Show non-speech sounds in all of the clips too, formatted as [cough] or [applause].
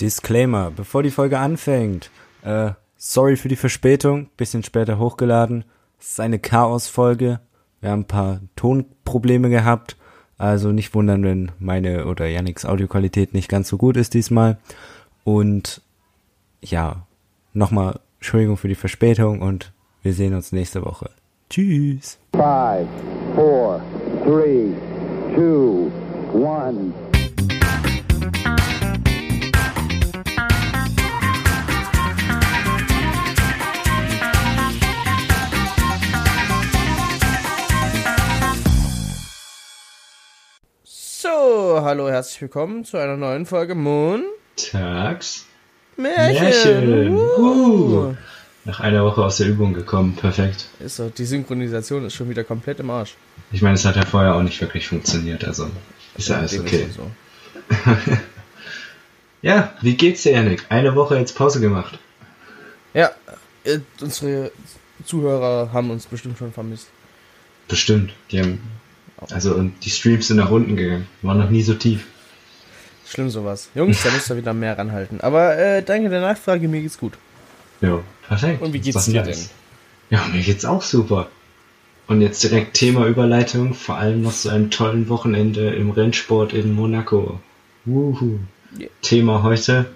Disclaimer, bevor die Folge anfängt. Äh, sorry für die Verspätung, bisschen später hochgeladen. Es ist eine Chaos-Folge. Wir haben ein paar Tonprobleme gehabt. Also nicht wundern, wenn meine oder Yannicks Audioqualität nicht ganz so gut ist diesmal. Und ja, nochmal Entschuldigung für die Verspätung und wir sehen uns nächste Woche. Tschüss. Five, four, three, two, one. Hallo, herzlich willkommen zu einer neuen Folge Moon Tags. Märchen. Märchen. Uh. Nach einer Woche aus der Übung gekommen. Perfekt. Ist so, die Synchronisation ist schon wieder komplett im Arsch. Ich meine, es hat ja vorher auch nicht wirklich funktioniert, also ist ja alles Dem okay. so. [laughs] Ja, wie geht's dir, Janik? Eine Woche jetzt Pause gemacht. Ja, äh, unsere Zuhörer haben uns bestimmt schon vermisst. Bestimmt. Die haben, also, und die Streams sind nach unten gegangen. Waren noch nie so tief. Schlimm sowas. Jungs, da müsst ihr wieder mehr ranhalten. Aber äh, danke der Nachfrage, mir geht's gut. Ja, perfekt. Und wie geht's dir nice. Ja, mir geht's auch super. Und jetzt direkt Thema Überleitung, vor allem noch zu einem tollen Wochenende im Rennsport in Monaco. Wuhu. Ja. Thema heute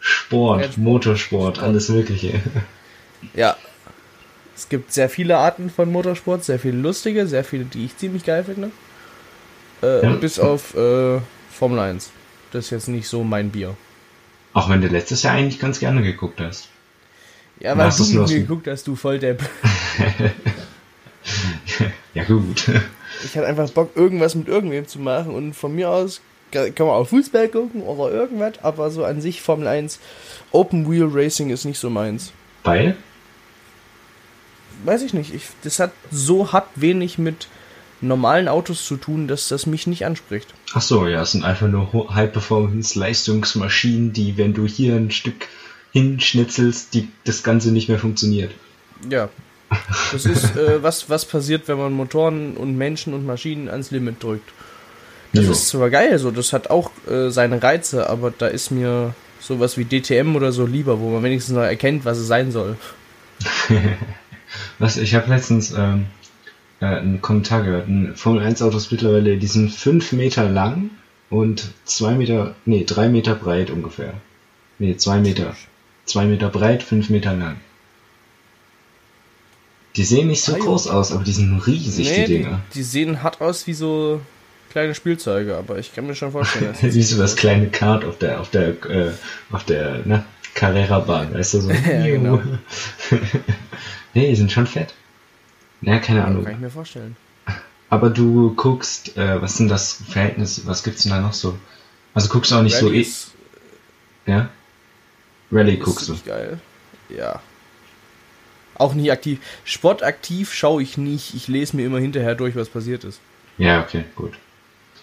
Sport, Rennsport. Motorsport, Sport. alles Mögliche. [laughs] Ja. Es gibt sehr viele Arten von Motorsport, sehr viele lustige, sehr viele, die ich ziemlich geil finde. Äh, Ja. Bis auf äh, Formel 1. Das ist jetzt nicht so mein Bier. Auch wenn du letztes Jahr eigentlich ganz gerne geguckt hast. Ja, weil du mit mir geguckt hast, du Volldepp. [laughs] Ja gut. Ich hatte einfach Bock, irgendwas mit irgendwem zu machen und von mir aus kann kann man auch Fußball gucken oder irgendwas, aber so an sich Formel 1 Open Wheel Racing ist nicht so meins. Weil? Weiß ich nicht. Ich, das hat so hart wenig mit normalen Autos zu tun, dass das mich nicht anspricht. Ach so, ja, es sind einfach nur High-Performance-Leistungsmaschinen, die, wenn du hier ein Stück hinschnitzelst, die, das Ganze nicht mehr funktioniert. Ja. Das ist, [laughs] äh, was, was passiert, wenn man Motoren und Menschen und Maschinen ans Limit drückt. Das Jo. ist zwar geil, so, das hat auch äh, seine Reize, aber da ist mir sowas wie DTM oder so lieber, wo man wenigstens noch erkennt, was es sein soll. [laughs] Was, ich habe letztens ähm, äh, einen Kommentar gehört. Ein Formel 1 Auto ist mittlerweile, die sind 5 Meter lang und 2 Meter, nee, 3 Meter breit ungefähr. Nee, 2 Meter. 2 Meter breit, 5 Meter lang. Die sehen nicht so Ah, groß aus, aber die sind riesig, die die, Dinger. die sehen hart aus wie so kleine Spielzeuge, aber ich kann mir schon vorstellen, [laughs] Wie so das kleine Kart auf der, auf der, äh, auf der, ne, Carrera-Bahn, weißt du, so. [laughs] Ja, genau. [laughs] nee, die sind schon fett. Ja, keine Ahnung. kann ich mir vorstellen. Aber du guckst, äh, was sind das Verhältnis, was gibt's denn da noch so? Also guckst du auch nicht so, Rallye eh, ist, ja? Rallye ist guckst du. geil. Ja. Auch nicht aktiv. Sportaktiv schaue ich nicht. Ich lese mir immer hinterher durch, was passiert ist. Ja, okay, gut.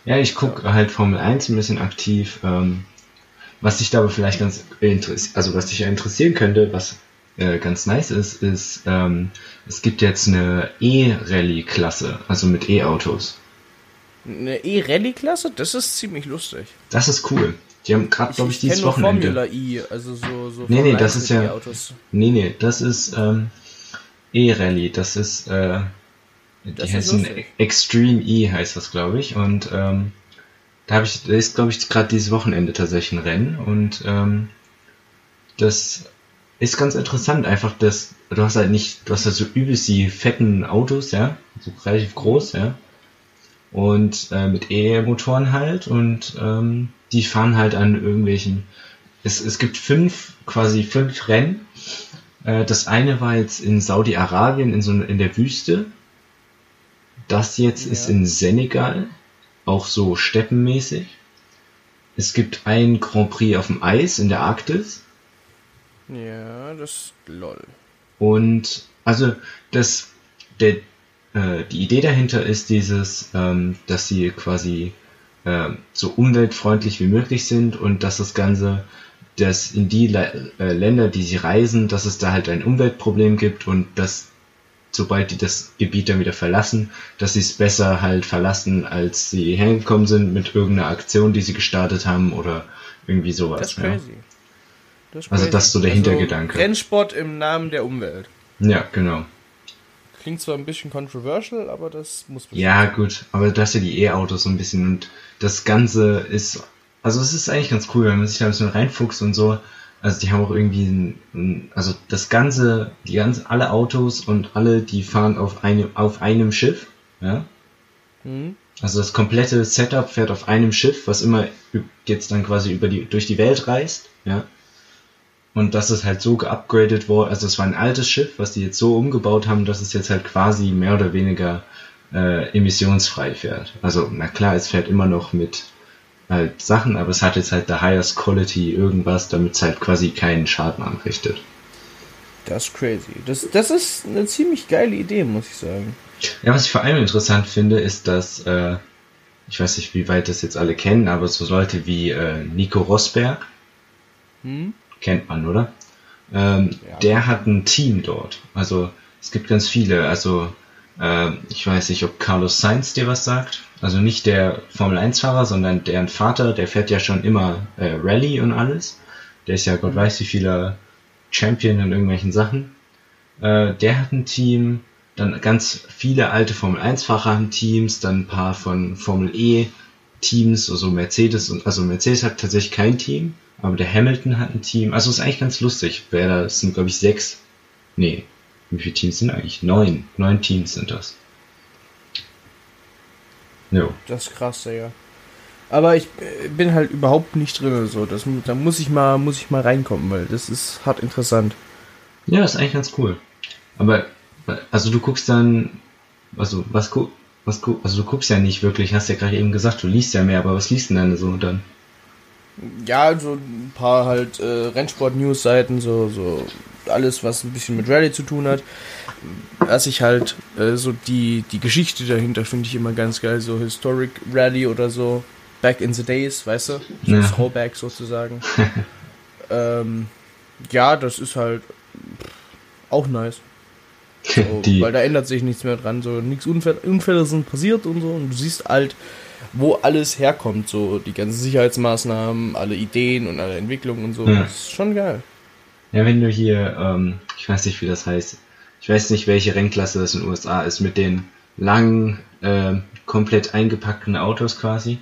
Ja, ich guck halt Formel 1 ein bisschen aktiv. Ähm, was dich da aber vielleicht ganz interessiert, also was dich ja interessieren könnte, was äh, ganz nice ist, ist, ähm, es gibt jetzt eine E-Rallye-Klasse, also mit E-Autos. Eine E-Rallye-Klasse, das ist ziemlich lustig. Das ist cool. Die haben gerade, glaube ich, dieses Wochenende. Formula I, also so, so Nee, nee, das 1 ist ja- E-Autos. Nee, nee, das ist ähm, E-Rallye. Das ist, äh, die Das ist heißen. Extreme E heißt das, glaube ich. Und ähm, da habe ich, da ist, glaube ich, gerade dieses Wochenende tatsächlich ein Rennen. Und ähm, das ist ganz interessant, einfach, dass du hast halt nicht, du hast halt so übelst die fetten Autos, ja, so relativ groß, ja. Und äh, mit E-Motoren halt und ähm, die fahren halt an irgendwelchen. Es, es gibt fünf, quasi fünf Rennen. Äh, das eine war jetzt in Saudi-Arabien in so in der Wüste. Das jetzt Ja. ist in Senegal, auch so steppenmäßig. Es gibt ein Grand Prix auf dem Eis in der Arktis. Ja, das lol. Und also das, der, äh, die Idee dahinter ist dieses, ähm, dass sie quasi ähm, so umweltfreundlich wie möglich sind und dass das Ganze, dass in die Le äh, Länder, die sie reisen, dass es da halt ein Umweltproblem gibt und dass sobald die das Gebiet dann wieder verlassen, dass sie es besser halt verlassen, als sie hergekommen sind mit irgendeiner Aktion, die sie gestartet haben oder irgendwie sowas. Das ist ja. crazy. Das Also das ist so der Hintergedanke. Rennsport im Namen der Umwelt. Ja, genau. Klingt zwar ein bisschen controversial, aber das muss bestimmt Ja, gut, aber das ja die E-Autos so ein bisschen und das Ganze ist, also es ist eigentlich ganz cool, wenn man sich da ein bisschen reinfuchst und so. Also die haben auch irgendwie, ein, also das Ganze, die ganze, alle Autos und alle, die fahren auf einem, auf einem Schiff, ja. Mhm. Also das komplette Setup fährt auf einem Schiff, was immer jetzt dann quasi über die, durch die Welt reist, ja. Und das ist halt so geupgradet worden, also es war ein altes Schiff, was die jetzt so umgebaut haben, dass es jetzt halt quasi mehr oder weniger äh, emissionsfrei fährt. Also, na klar, es fährt immer noch mit halt Sachen, aber es hat jetzt halt der highest quality irgendwas, damit es halt quasi keinen Schaden anrichtet. Das ist crazy. Das, das ist eine ziemlich geile Idee, muss ich sagen. Ja, was ich vor allem interessant finde, ist, dass, äh, ich weiß nicht, wie weit das jetzt alle kennen, aber so Leute wie äh, Nico Rosberg, Hm? Kennt man, oder? Ähm, Ja. Der hat ein Team dort. Also es gibt ganz viele. Also äh, ich weiß nicht, ob Carlos Sainz dir was sagt. Also nicht der Formel 1-Fahrer, sondern deren Vater, der fährt ja schon immer äh, Rallye und alles. Der ist ja Gott weiß wie vieler Champion in irgendwelchen Sachen. Äh, der hat ein Team, dann ganz viele alte Formel 1-Fahrer haben Teams, dann ein paar von Formel E Teams, also Mercedes und also Mercedes hat tatsächlich kein Team, aber der Hamilton hat ein Team. Also ist eigentlich ganz lustig. Wer da sind, glaube ich, sechs. Nee, wie viele Teams sind eigentlich? Neun. Neun Teams sind das. Jo. Das ist krass, ja. Aber ich äh, bin halt überhaupt nicht drin, so. Das, da muss ich mal, muss ich mal reinkommen, weil das ist hart interessant. Ja, ist eigentlich ganz cool. Aber, also du guckst dann, also was gu, was also du guckst ja nicht wirklich, hast ja gerade eben gesagt, du liest ja mehr, aber was liest denn dann so dann? Ja, so ein paar halt äh, Rennsport-News-Seiten, so, so alles, was ein bisschen mit Rallye zu tun hat. Was ich halt, äh, so die, die Geschichte dahinter finde ich immer ganz geil, so Historic Rally oder so, Back in the Days, weißt du? So Ja. Throwback sozusagen. [laughs] ähm, ja, das ist halt auch nice. So, [laughs] weil da ändert sich nichts mehr dran. So, nichts Unfälle, Unfälle sind passiert und so. Und du siehst halt, wo alles herkommt. So, die ganzen Sicherheitsmaßnahmen, alle Ideen und alle Entwicklungen und so. Ja. Das ist schon geil. ja, wenn du hier, ähm, ich weiß nicht, wie das heißt, ich weiß nicht, welche Rennklasse das in den USA ist, mit den langen, ähm, komplett eingepackten Autos quasi.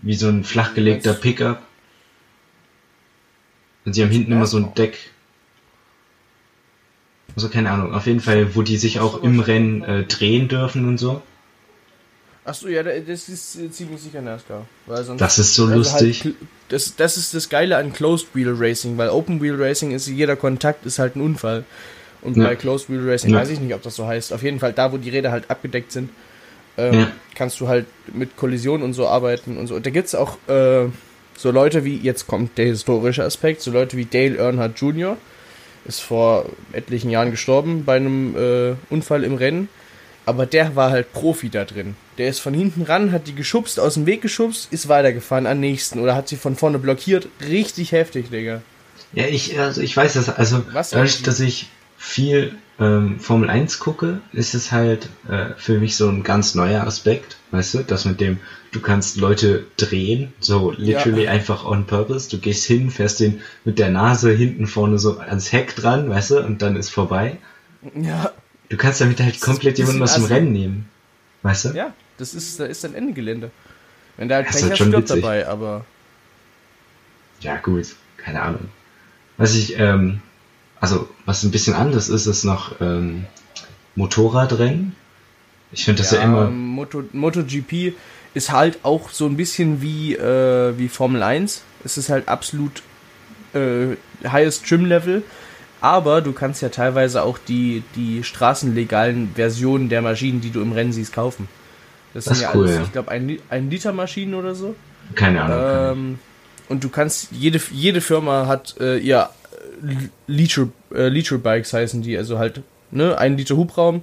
Wie so ein flachgelegter? Pickup. Und sie haben hinten immer so ein Deck. Also keine Ahnung, auf jeden Fall, wo die sich auch im Rennen äh, drehen dürfen und so. Achso, ja, da- das ist äh, ziemlich sicher NASCAR. Weil sonst, Das ist so also lustig. Halt, das, das ist das Geile an Closed Wheel Racing, weil Open Wheel Racing ist, jeder Kontakt ist halt ein Unfall. Und Ja. bei Closed Wheel Racing Ja. weiß ich nicht, ob das so heißt. Auf jeden Fall, da wo die Räder halt abgedeckt sind, ähm, Ja. kannst du halt mit Kollision und so arbeiten und so. Und da gibt's auch äh, so Leute wie, jetzt kommt der historische Aspekt, so Leute wie Dale Earnhardt Jr., ist vor etlichen Jahren gestorben bei einem äh, Unfall im Rennen. Aber der war halt Profi da drin. Der ist von hinten ran, hat die geschubst, aus dem Weg geschubst, ist weitergefahren an nächsten oder hat sie von vorne blockiert. Richtig heftig, Digga. Ja, ich, also ich weiß das, also Was dadurch, dass ich viel ähm, Formel 1 gucke, ist es halt äh, für mich so ein ganz neuer Aspekt, weißt du, das mit dem, du kannst Leute drehen, so literally Ja. einfach on purpose, du gehst hin, fährst den mit der Nase hinten vorne so ans Heck dran, weißt du, und dann ist vorbei. Ja, Du kannst damit halt komplett ein jemanden aus dem. Rennen nehmen, weißt du? ja, das ist, da ist dann Ende Gelände. Wenn da halt Pech hast, schon stirbt witzig. dabei, aber Ja, gut, keine Ahnung. Was ich, ähm, also, was ein bisschen anders ist, ist noch ähm, Motorradrennen. Ich finde das ja, immer. Moto, MotoGP ist halt auch so ein bisschen wie, äh, wie Formel 1. Es ist halt absolut äh, highest Trim Level. Aber du kannst ja teilweise auch die, die straßenlegalen Versionen der Maschinen, die du im Rennen siehst, kaufen. Das, Das sind ist ja cool, alles, ja. ich glaube, ein, ein Liter Maschinen oder so. Keine Ahnung. keine. Ähm, und du kannst, jede, jede Firma hat äh, ihr Liter, äh, Bikes heißen die, also halt, ne, ein Liter Hubraum.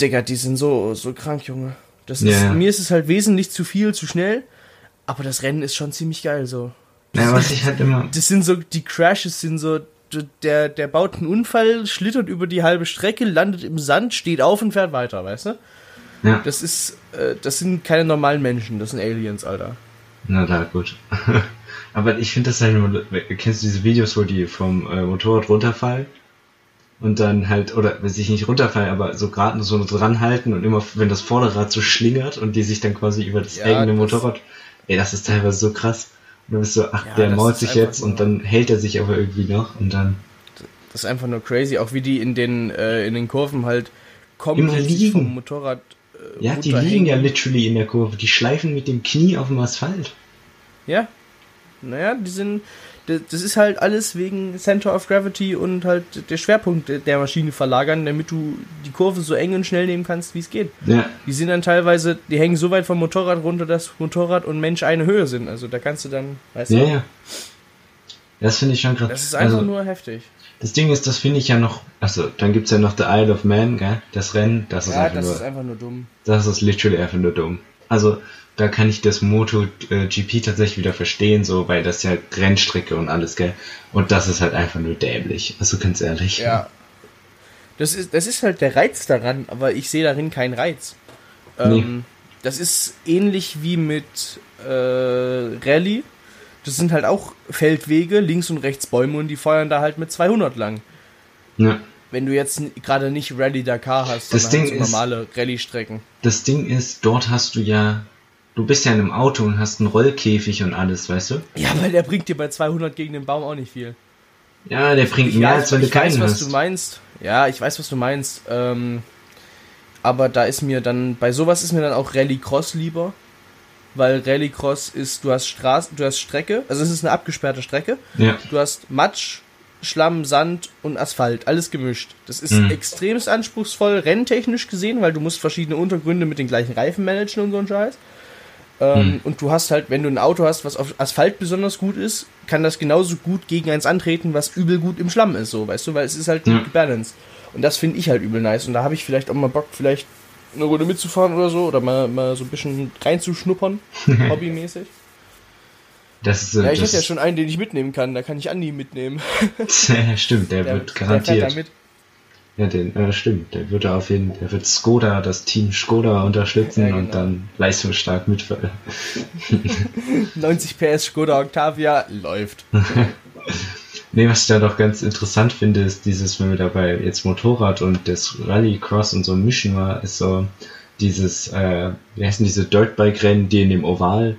Digga, die sind so, so krank, Junge. Das ist, Ja. Mir ist es halt wesentlich zu viel, zu schnell, aber das Rennen ist schon ziemlich geil, so. Ja, was ich halt immer. Das sind so, die Crashes sind so, der, der baut einen Unfall, schlittert über die halbe Strecke, landet im Sand, steht auf und fährt weiter, weißt du? Ja, Das ist, äh, das sind keine normalen Menschen, das sind Aliens, Alter. na da, gut. [laughs] Aber ich finde das halt nur, kennst du diese Videos, wo die vom äh, Motorrad runterfallen? Und dann halt, oder wenn sich nicht runterfallen, aber so gerade so dran halten und immer, wenn das Vorderrad so schlingert und die sich dann quasi über das Ja, eigene das- Motorrad, ey, das ist teilweise so krass. Und dann bist du, ach, Ja, der mault sich jetzt und nur- dann hält er sich aber irgendwie noch und dann Das ist einfach nur crazy, auch wie die in den, äh, in den Kurven halt Immer komplett vom Motorrad äh, Ja, die liegen ja literally in der Kurve. Die schleifen mit dem Knie auf dem Asphalt. Ja. Naja, die sind. Das das ist halt alles wegen Center of Gravity und halt der Schwerpunkt der Maschine verlagern, damit du die Kurve so eng und schnell nehmen kannst, wie es geht. Ja, Die sind dann teilweise, die hängen so weit vom Motorrad runter, dass Motorrad und Mensch eine Höhe sind. Also da kannst du dann, weißt ja, du, ja. Das finde ich schon krass. das ist einfach also, nur heftig. das Ding ist, das finde ich ja noch. Also, dann gibt's ja noch The Isle of Man, gell? Das Rennen, das ist Ja, einfach das nur. ist einfach nur dumm. Das ist literally einfach nur dumm. Also, da kann ich das Moto äh, GP tatsächlich wieder verstehen, so, weil das ja Rennstrecke und alles, gell? Und das ist halt einfach nur dämlich. Also ganz ehrlich. Ja. Das ist, das ist halt der Reiz daran, aber ich sehe darin keinen Reiz. Ähm, Das ist ähnlich wie mit äh, Rallye. Das sind halt auch Feldwege, links und rechts Bäume und die feuern da halt mit 200 lang. Ja. Wenn du jetzt gerade nicht Rallye Dakar hast, Das sondern halt Ding so ist- normale Rallye-Strecken. Das Ding ist, dort hast du ja. Du bist ja in einem Auto und hast einen Rollkäfig und alles, weißt du? Ja, weil der bringt dir bei 200 gegen den Baum auch nicht viel. Ja, der bringt mehr, ja, als wenn du ich weiß, keinen was hast. du meinst. Ja, ich weiß, was du meinst. Ähm, aber da ist mir dann, bei sowas ist mir dann auch Rallycross lieber. Weil Rallycross ist, du hast Straße, du hast Strecke, also es ist eine abgesperrte Strecke. Ja. Du hast Matsch, Schlamm, Sand und Asphalt, alles gemischt. Das ist Mhm. extremst anspruchsvoll, renntechnisch gesehen, weil du musst verschiedene Untergründe mit den gleichen Reifen managen und so ein Scheiß. Ähm, Mhm. Und du hast halt, wenn du ein Auto hast, was auf Asphalt besonders gut ist, kann das genauso gut gegen eins antreten, was übel gut im Schlamm ist, so, weißt du, weil es ist halt Ja. gut gebalanced. Und das finde ich halt übel nice. Und da habe ich vielleicht auch mal Bock, vielleicht eine Runde mitzufahren oder so, oder mal, mal so ein bisschen reinzuschnuppern, [laughs] hobbymäßig. Das ist, äh, Ja, ich hätte ja schon einen, den ich mitnehmen kann, da kann ich Andi mitnehmen. [laughs] Ja, stimmt, der, Der, wird der garantiert. mit. Ja, den, äh, stimmt. Der wird da auf jeden der wird Skoda, das Team Skoda unterstützen Ja, genau. und dann leistungsstark mitfahren. [laughs] 90 PS Skoda Octavia läuft. [laughs] Nee, was ich da doch ganz interessant finde, ist dieses, wenn wir dabei jetzt Motorrad und das Rallycross und so mischen war, ist so dieses, äh, wie heißen diese Dirtbike-Rennen, die in dem Oval,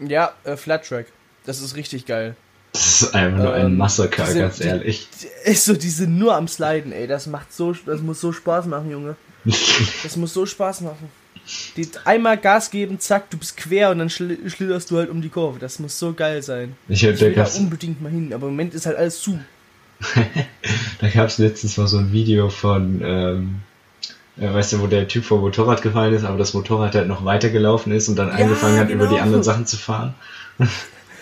Ja, äh, Flat Track. Das ist richtig geil. Das ist einfach nur ein Ähm, Massaker, diese- ganz ehrlich. Ist so, die sind nur am Sliden, ey. Das macht so, das muss so Spaß machen, Junge. [laughs] Das muss so Spaß machen. Die einmal Gas geben, zack, du bist quer und dann schl schlitterst du halt um die Kurve. Das muss so geil sein. Ich Ich will da unbedingt mal hin, aber im Moment ist halt alles zu. [laughs] da gab's letztens mal so ein Video von, ähm, äh, weißt du, wo der Typ vom Motorrad gefallen ist, aber das Motorrad halt noch weitergelaufen ist und dann angefangen hat, über die genau. anderen Sachen zu fahren. [laughs]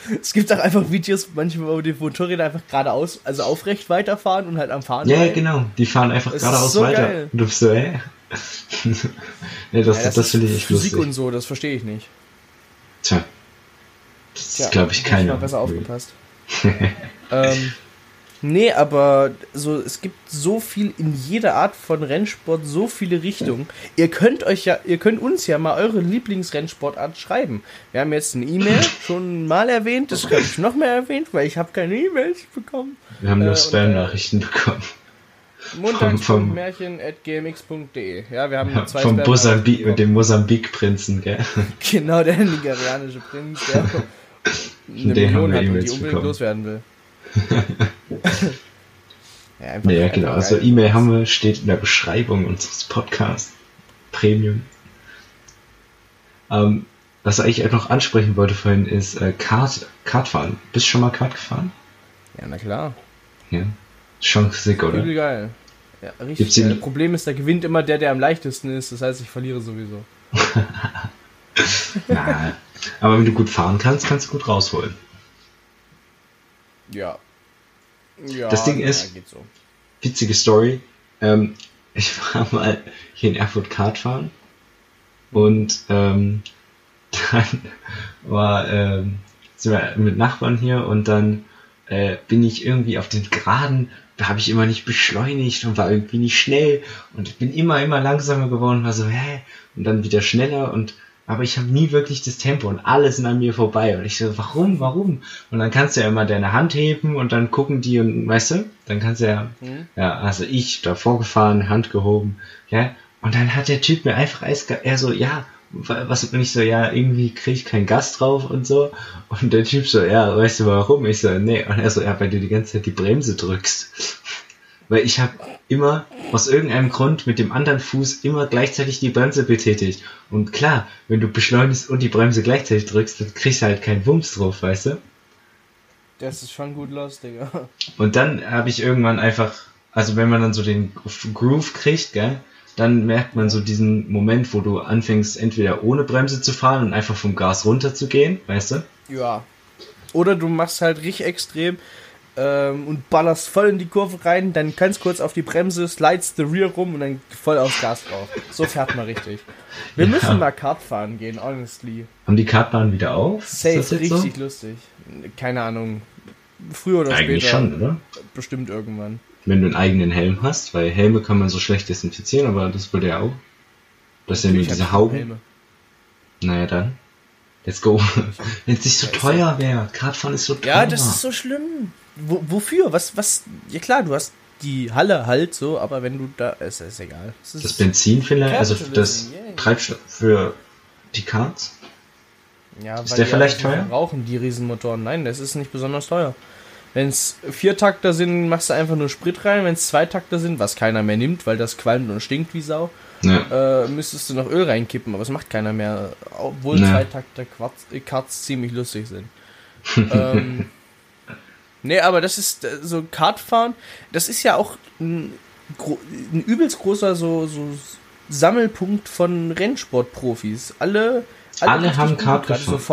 [laughs] Es gibt auch einfach Videos, manchmal, wo die Motorräder einfach geradeaus, also aufrecht weiterfahren und halt am Fahren Ja, bleiben. genau. Die fahren einfach Das geradeaus so weiter. geil. Und du bist so, hä? [laughs] nee, das, Ja, das, ist finde ich echt Physik lustig. und so, das verstehe ich nicht. Tja. Das ist, glaube ich, hätte mal keiner. besser aufgepasst. ähm, [laughs] nee, aber so, es gibt so viel in jeder Art von Rennsport, so viele Richtungen. Ihr könnt euch ja, ihr könnt uns ja mal eure Lieblingsrennsportart schreiben. Wir haben jetzt eine E-Mail schon mal erwähnt, das habe ich noch mehr erwähnt, weil ich habe keine E-Mails bekommen. Wir haben Äh, nur und, Spam-Nachrichten bekommen. Montags.märchen.gmx.de Ja, wir haben Ja, zwei vom Mosambik, mit dem Mosambik-Prinzen, gell? [laughs] Genau, der nigerianische Prinz, der [laughs] eine Den haben Million wir hat und die unbedingt bekommen. loswerden will. [laughs] ja, einfach, ja, einfach genau. Also. E-Mail haben wir, steht in der Beschreibung unseres Podcasts. Premium. Ähm, was ich eigentlich noch ansprechen wollte vorhin ist äh, Kart, Kartfahren. Bist du schon mal Kart gefahren? Ja, na klar. Ja. Schon sick, oder? Übel geil. Ja, richtig geil. den- Problem ist, da gewinnt immer der, der am leichtesten ist. Das heißt, ich verliere sowieso. [laughs] Ja. Aber wenn du gut fahren kannst, kannst du gut rausholen. Ja. Ja, Das Ding ja, ist- geht so. witzige Story. Ähm, [laughs] ich war mal hier in Erfurt Kart fahren und ähm, [laughs] dann war ähm, sind wir mit Nachbarn hier und dann äh, bin ich irgendwie auf den Geraden, da habe ich immer nicht beschleunigt und war irgendwie nicht schnell und bin immer, immer langsamer geworden, war so, hä? Und dann wieder schneller und aber ich habe nie wirklich das Tempo und alle sind an mir vorbei. Und ich so, warum, warum? Und dann kannst du ja immer deine Hand heben und dann gucken die und, weißt du, dann kannst du ja, Mhm. ja, also ich davor gefahren, Hand gehoben, ja, und dann hat der Typ mir einfach eiskalt, er so, ja, wa- was und ich so, ja, irgendwie krieg ich keinen Gas drauf und so. Und der Typ so, ja, weißt du warum? Ich so, nee. Und er so, ja, weil du die ganze Zeit die Bremse drückst. Weil ich habe immer aus irgendeinem Grund mit dem anderen Fuß immer gleichzeitig die Bremse betätigt. Und klar, wenn du beschleunigst und die Bremse gleichzeitig drückst, dann kriegst du halt keinen Wumms drauf, weißt du? Das ist schon gut los, Digga. Und dann habe ich irgendwann einfach, also wenn man dann so den Groove kriegt, gell, dann merkt man so diesen Moment, wo du anfängst, entweder ohne Bremse zu fahren und einfach vom Gas runter zu gehen, weißt du? Ja. Oder du machst halt richtig extrem ähm, und ballerst voll in die Kurve rein, dann ganz kurz auf die Bremse, slides the rear rum und dann voll aufs Gas drauf. So fährt man richtig. Wir Ja. müssen mal Kart fahren gehen, honestly. Haben die Kartbahn wieder auf? Safe, richtig lustig. Keine Ahnung. Früher oder Eigentlich später. schon, oder? Bestimmt irgendwann. Wenn du einen eigenen Helm hast, weil Helme kann man so schlecht desinfizieren, aber das würde ja auch. Das sind nur diese Hauben. Helme. Naja, dann. Let's go. [laughs] Wenn es nicht so teuer wäre. Kartfahren ist so teuer. Ja, das ist so schlimm. Wo, wofür? Was, was? Ja klar, du hast die Halle halt so, aber wenn du da. Es ist egal. Es ist, Das Benzin vielleicht, also das yeah. Treibstoff für die Karts. Ja, Ist weil der vielleicht teuer? Brauchen die Riesenmotoren. Nein, das ist nicht besonders teuer. Wenn es Viertakter sind, machst du einfach nur Sprit rein. Wenn es Zweitakter sind, was keiner mehr nimmt, weil das qualmt und stinkt wie Sau, Ja. äh, müsstest du noch Öl reinkippen, aber das macht keiner mehr. Obwohl Nee. Zweitakter Quarz, äh, Karts ziemlich lustig sind. [laughs] ähm, nee, aber das ist äh, so Kartfahren, das ist ja auch ein, ein übelst großer so, so Sammelpunkt von Rennsportprofis. Alle, Alle richtig haben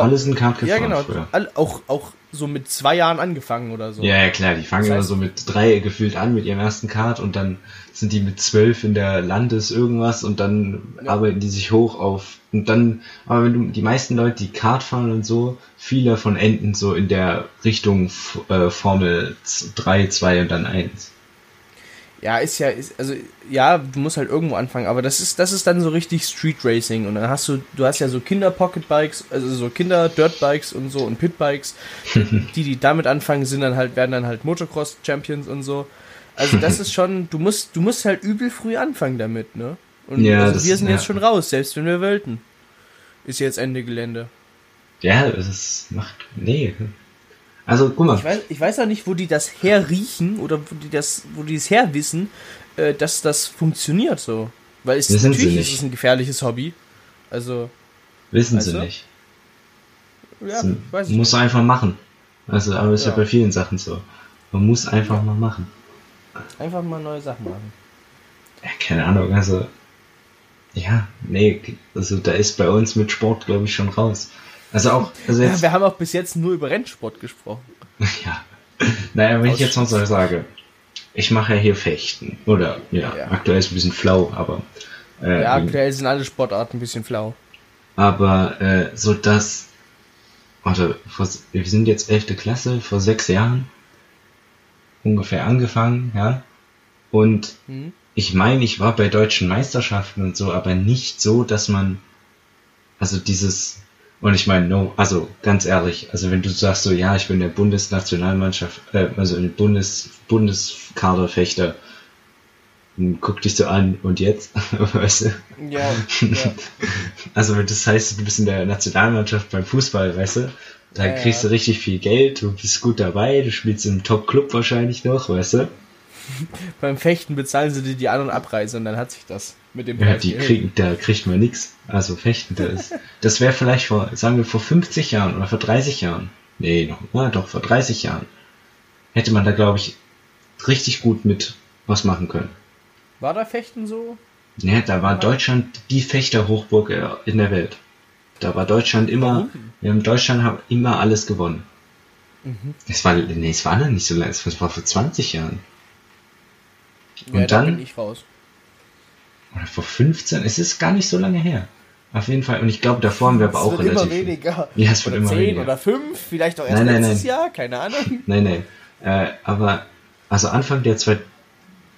Alle sind Kart ja, gefahren genau. früher. All, auch, auch so mit zwei Jahren angefangen oder so. Ja, ja, klar, die fangen Das immer heißt- so mit drei gefühlt an mit ihrem ersten Kart und dann sind die mit zwölf in der Landes irgendwas und dann Ja. arbeiten die sich hoch auf und dann, aber wenn du die meisten Leute, die Kart fahren und so, viele von enden so in der Richtung äh, Formel 3, 2 und dann 1. Ja, ist ja, ist, also, ja, du musst halt irgendwo anfangen, aber das ist, das ist dann so richtig Street Racing und dann hast du, du hast ja so Kinder Pocket Bikes, also so Kinder Dirt Bikes und so und Pit Bikes. [laughs] die, die damit anfangen, sind dann halt, werden dann halt Motocross Champions und so. Also das ist schon, du musst, du musst halt übel früh anfangen damit, ne? Und Ja, also das- wir sind ja. jetzt schon raus, selbst wenn wir wollten. Ist jetzt Ende Gelände. Ja, das macht, nee. Also, guck mal, Ich weiß, ich weiß auch nicht, wo die das herriechen oder wo die das, wo die es herwissen, äh, dass das funktioniert so. Weil es Wissen sie natürlich ist es ein gefährliches Hobby. Also, wissen sie du? nicht. ja, Das weiß ich muss nicht. einfach machen. Also, aber ist ja. Ja. bei vielen Sachen so. Man muss einfach mal machen. Einfach mal neue Sachen machen. Ja, keine Ahnung, also. Ja, nee, also da ist bei uns mit Sport, glaube ich, schon raus. Also auch, also Ja, jetzt, wir haben auch bis jetzt nur über Rennsport gesprochen. [laughs] ja. Naja, wenn ich jetzt noch so sage, ich mache ja hier Fechten. Oder, ja, Ja. aktuell ist ein bisschen flau, aber. Äh, Ja, aktuell sind alle Sportarten ein bisschen flau. aber äh, so dass. Warte, vor, wir sind jetzt 11. Klasse, vor sechs Jahren ungefähr angefangen, ja. Und Hm? ich meine, ich war bei deutschen Meisterschaften und so, aber nicht so, dass man, also dieses, und ich meine, no, also ganz ehrlich, also wenn du sagst so, ja, ich bin der Bundesnationalmannschaft, äh, also ein Bundes, Bundeskaderfechter, dann guck dich so an und jetzt, [laughs] weißt du? Ja, ja. [laughs] Also wenn das heißt, du bist in der Nationalmannschaft beim Fußball, weißt du? Da ja. kriegst du richtig viel Geld, du bist gut dabei, du spielst im Top-Club wahrscheinlich noch, weißt du? [laughs] Beim Fechten bezahlen sie dir die An- und Abreise und dann hat sich das mit dem Ja, Preis die kriegen, da kriegt man nix. Also fechten, da ist. [laughs] Das wäre vielleicht vor, sagen wir, vor 50 Jahren oder vor 30 Jahren. Nee, noch, na doch, vor 30 Jahren. Hätte man da, glaube ich, richtig gut mit was machen können. War da Fechten so? Ja, da war Deutschland die Fechterhochburg äh, in der Welt. Da war Deutschland immer, Warum? wir haben Deutschland haben immer alles gewonnen. Mhm. Es war, nee, es war noch nicht so lange, es war vor 20 Jahren. Und ja, da dann- bin ich raus. Oder vor 15, es ist gar nicht so lange her. Auf jeden Fall, und ich glaube, davor haben wir aber Es auch relativ. immer weniger. Ja, es wird oder immer 10 weniger. oder 5, vielleicht auch erst Nein, nein, letztes nein. Jahr, keine Ahnung. [laughs] Nein, nein. Äh, aber, also Anfang der zwei-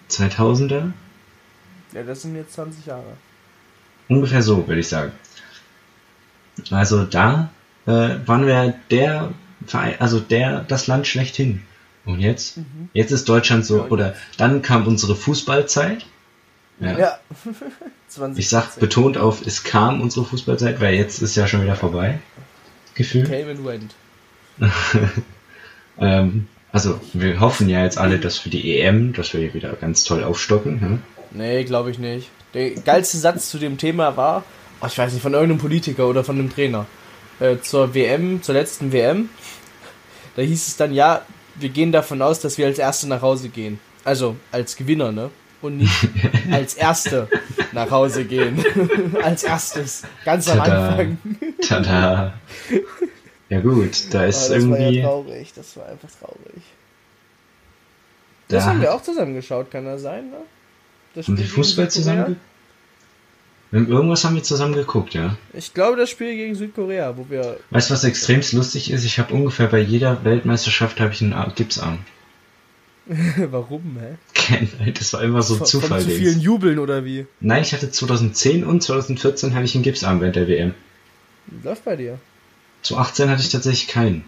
2000er, Ja, das sind jetzt 20 Jahre. ungefähr so, würde ich sagen. Also da äh, waren wir der Verein, also der das Land schlechthin. Und jetzt, Mhm. jetzt ist Deutschland so, oder dann kam unsere Fußballzeit. Ja. Ja. [laughs] 20. Ich sag betont auf, es kam unsere Fußballzeit, weil jetzt ist ja schon wieder vorbei. Gefühlt. Came and went. [laughs] Ähm, also wir hoffen ja jetzt alle, dass für die EM, dass wir hier wieder ganz toll aufstocken. Hm? Nee, glaube ich nicht. Der geilste Satz zu dem Thema war, oh, ich weiß nicht, von irgendeinem Politiker oder von einem Trainer. Äh, zur WM, zur letzten WM. Da hieß es dann, ja, wir gehen davon aus, dass wir als Erste nach Hause gehen. Also als Gewinner, ne? Und nicht [laughs] als Erste nach Hause gehen. [laughs] als erstes. Ganz am Tada. Anfang. Tada. Ja gut, da Aber ist das war irgendwie. ja traurig. Das war einfach traurig. Da Das haben wir auch zusammen geschaut, kann das sein, ne? Das haben wir Fußball zusammen? Ge- Irgendwas haben wir zusammen geguckt, ja. Ich glaube, das Spiel gegen Südkorea, wo wir Weißt du, was extrem lustig ist? Ich habe ungefähr bei jeder Weltmeisterschaft habe ich einen Ar- Gipsarm. [laughs] Warum, hä? Das war immer so Von- Zufall. Von zu vielen Jubeln oder wie? Nein, ich hatte 2010 und 2014 hatte ich einen Gipsarm während der WM. Läuft bei dir. Zu 18 hatte ich tatsächlich keinen.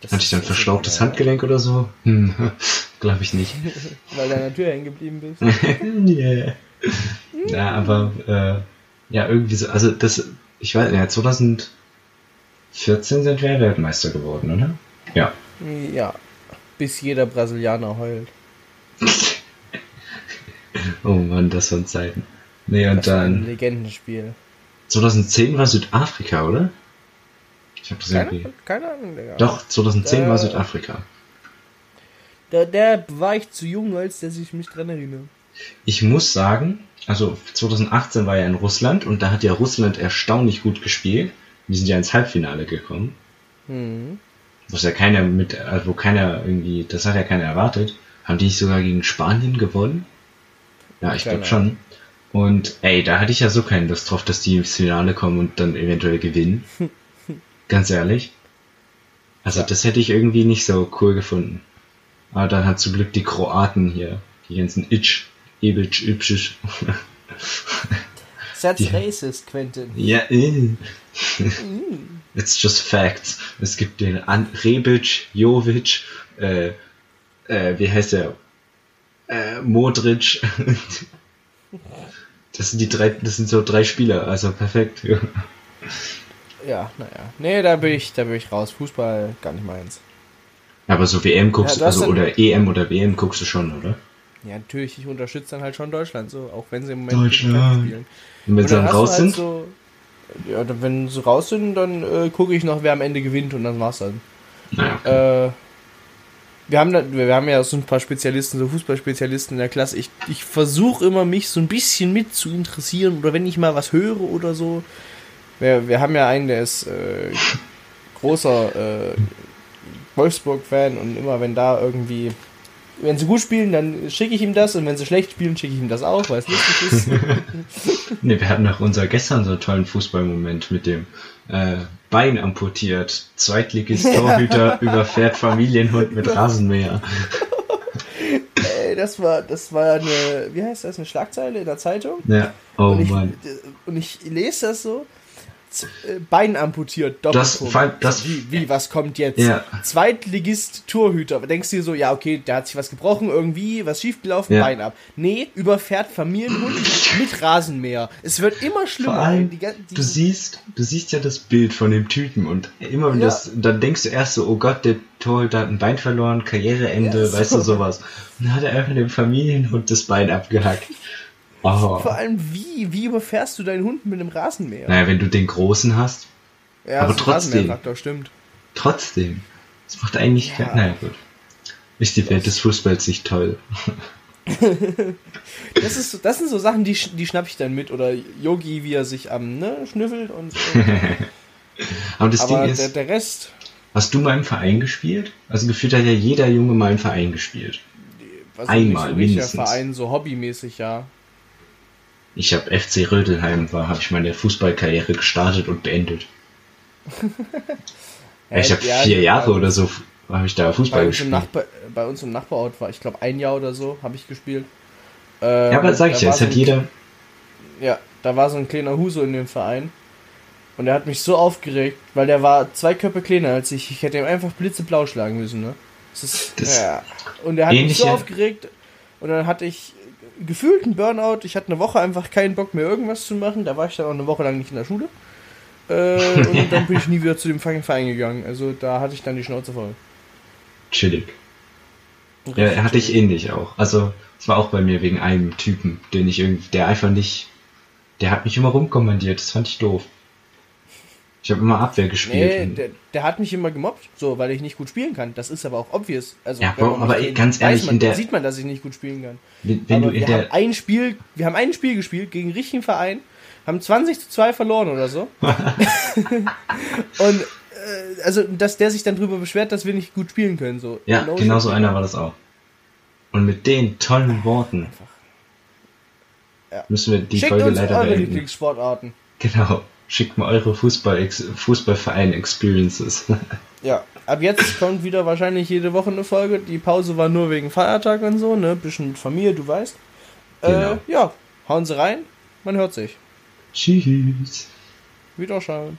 Das Hatte ich dann verstauchtes Handgelenk oder so? Hm, [laughs] glaube ich nicht. [laughs] Weil du an der Tür hängen geblieben bist. yeah. Ja, aber äh, ja, irgendwie so, also das, ich weiß, ja, 2014 sind wir Weltmeister geworden, oder? Ja. Ja. Bis jeder Brasilianer heult. [laughs] Oh Mann, das waren Zeiten. Nee, und Das war ein dann Legendenspiel. 2010 war Südafrika, oder? Ich habe das Keine, irgendwie. keine Ahnung, Digga. Doch, 2010 Äh, war Südafrika. Der, der war ich zu jung, als dass ich mich dran erinnere. Ich muss sagen, also 2018 war ja in Russland und da hat ja Russland erstaunlich gut gespielt. Wir sind ja ins Halbfinale gekommen. Hm. Was ja keiner mit, also wo keiner irgendwie, das hat ja keiner erwartet. Haben die nicht sogar gegen Spanien gewonnen? Ja, ich glaube schon. Und ey, da hatte ich ja so keine Lust drauf, dass die ins Finale kommen und dann eventuell gewinnen. [laughs] Ganz ehrlich. Also Ja. das hätte ich irgendwie nicht so cool gefunden. Aber dann hat zum Glück die Kroaten hier, die ganzen Itch, Ibic, Ipschisch. That's Die- racist, Quentin. ja, äh. It's just facts. Es gibt den An Rebic, Jovic, äh, äh, wie heißt der? Äh, Modric. Das sind die drei, das sind so drei Spieler, also perfekt. Ja. Ja, naja. Nee, da bin ich, da bin ich raus. Fußball gar nicht meins. Aber so WM guckst Ja, also oder EM oder WM guckst du schon, oder? Ja, natürlich, ich unterstütze dann halt schon Deutschland so, auch wenn sie im Moment Deutschland. spielen. Und wenn Und sie dann raus halt sind? So, ja, dann- wenn sie raus sind, dann äh, gucke ich noch, wer am Ende gewinnt und dann war's dann. Naja. Äh, wir haben da, wir haben ja so ein paar Spezialisten, so Fußballspezialisten in der Klasse. Ich, ich versuche immer, mich so ein bisschen mit zu interessieren oder wenn ich mal was höre oder so. Wir, wir haben ja einen, der ist äh, großer äh, Wolfsburg-Fan und immer wenn da irgendwie, wenn sie gut spielen, dann schicke ich ihm das und wenn sie schlecht spielen, schicke ich ihm das auch, weil es lustig ist. [laughs] Ne, wir hatten doch unser gestern so einen tollen Fußballmoment mit dem äh, Bein amputiert. Zweitligist Torhüter [laughs] überfährt Familienhund mit Rasenmäher. [laughs] Ey, das war, das war eine, wie heißt das, eine Schlagzeile in der Zeitung? Ja, oh und, ich, Mann. und ich lese das so. Äh, Bein amputiert, Das- Doppelpunkt. das- So, wie, wie, was kommt jetzt? Ja. Zweitligist Torhüter. Denkst du dir so, ja, okay, der hat sich was gebrochen, irgendwie, was schiefgelaufen, Ja. Bein ab. Nee, überfährt Familienhund [laughs] mit Rasenmäher. Es wird immer schlimmer. Vor allem, Die die- du siehst, du siehst ja das Bild von dem Typen und immer wenn Ja. das, dann denkst du erst so, oh Gott, der Torhüter hat ein Bein verloren, Karriereende, Ja, weißt so. du sowas. Und dann hat er einfach dem Familienhund das Bein abgehackt. [laughs] Oh. Vor allem, wie, wie überfährst du deinen Hund mit einem Rasenmäher? Naja, wenn du den großen hast, ja, aber trotzdem. Stimmt. trotzdem. Das macht eigentlich, Ja. naja gut. Ist die Welt des Fußballs nicht toll? [laughs] Das, ist, das sind so Sachen, die, die schnapp ich dann mit. Oder Yogi, wie er sich am ne, schnüffelt und so. [laughs] Aber das Aber Ding der, ist, der Rest, hast du mal im Verein gespielt? Also gefühlt hat ja jeder Junge mal im Verein gespielt. was Einmal, nicht so mindestens. Verein, so hobbymäßig, ja. Ich habe FC Rödelheim war, habe ich meine Fußballkarriere gestartet und beendet. [laughs] Ja, ich habe Ja, vier Jahre oder so habe ich da Fußball Bei gespielt. Nachbar, bei uns im Nachbarort war, ich glaube, ein Jahr oder so habe ich gespielt. Äh, Ja, aber sag ich ja, es so hat jeder. Ja, da war so ein kleiner Huso in dem Verein. Und er hat mich so aufgeregt, weil der war zwei Köpfe kleiner als ich. Ich hätte ihm einfach blitzeblau schlagen müssen, ne? Das ist, Das ja. Und er hat mich so aufgeregt. Und dann hatte ich gefühlt einen Burnout. Ich hatte eine Woche einfach keinen Bock mehr irgendwas zu machen. Da war ich dann auch eine Woche lang nicht in der Schule. Äh, und dann bin ich nie wieder zu dem fucking Verein gegangen. Also da hatte ich dann die Schnauze voll. Chillig. Ja, hatte ich ähnlich auch. Also, es war auch bei mir wegen einem Typen, den ich irgendwie, der einfach nicht, der hat mich immer rumkommandiert, das fand ich doof. Ich habe immer Abwehr gespielt. Nee, der, der hat mich immer gemobbt, so, weil ich nicht gut spielen kann. Das ist aber auch obvious. Also, Ja, wenn aber- kennt, ganz ehrlich, man, in der- sieht man, dass ich nicht gut spielen kann. wenn, wenn aber du in wir der, haben ein Spiel, wir haben ein Spiel gespielt gegen einen richtigen Verein, haben 20 zu 2 verloren oder so. [laughs] Und äh, also, dass der sich dann drüber beschwert, dass wir nicht gut spielen können. So. ja, No genau so einer war das auch. Und mit den tollen Worten Ja. müssen wir die Schickt Folge uns leider eure beenden. Lieblingssportarten. Genau. Schickt mal eure Fußball Fußballverein-Experiences. [laughs] Ja, ab jetzt kommt wieder wahrscheinlich jede Woche eine Folge. Die Pause war nur wegen Feiertag und so, ne? Bisschen mit Familie, du weißt. Äh, Genau. ja, hauen sie rein. Man hört sich. Tschüss. Wiederschauen.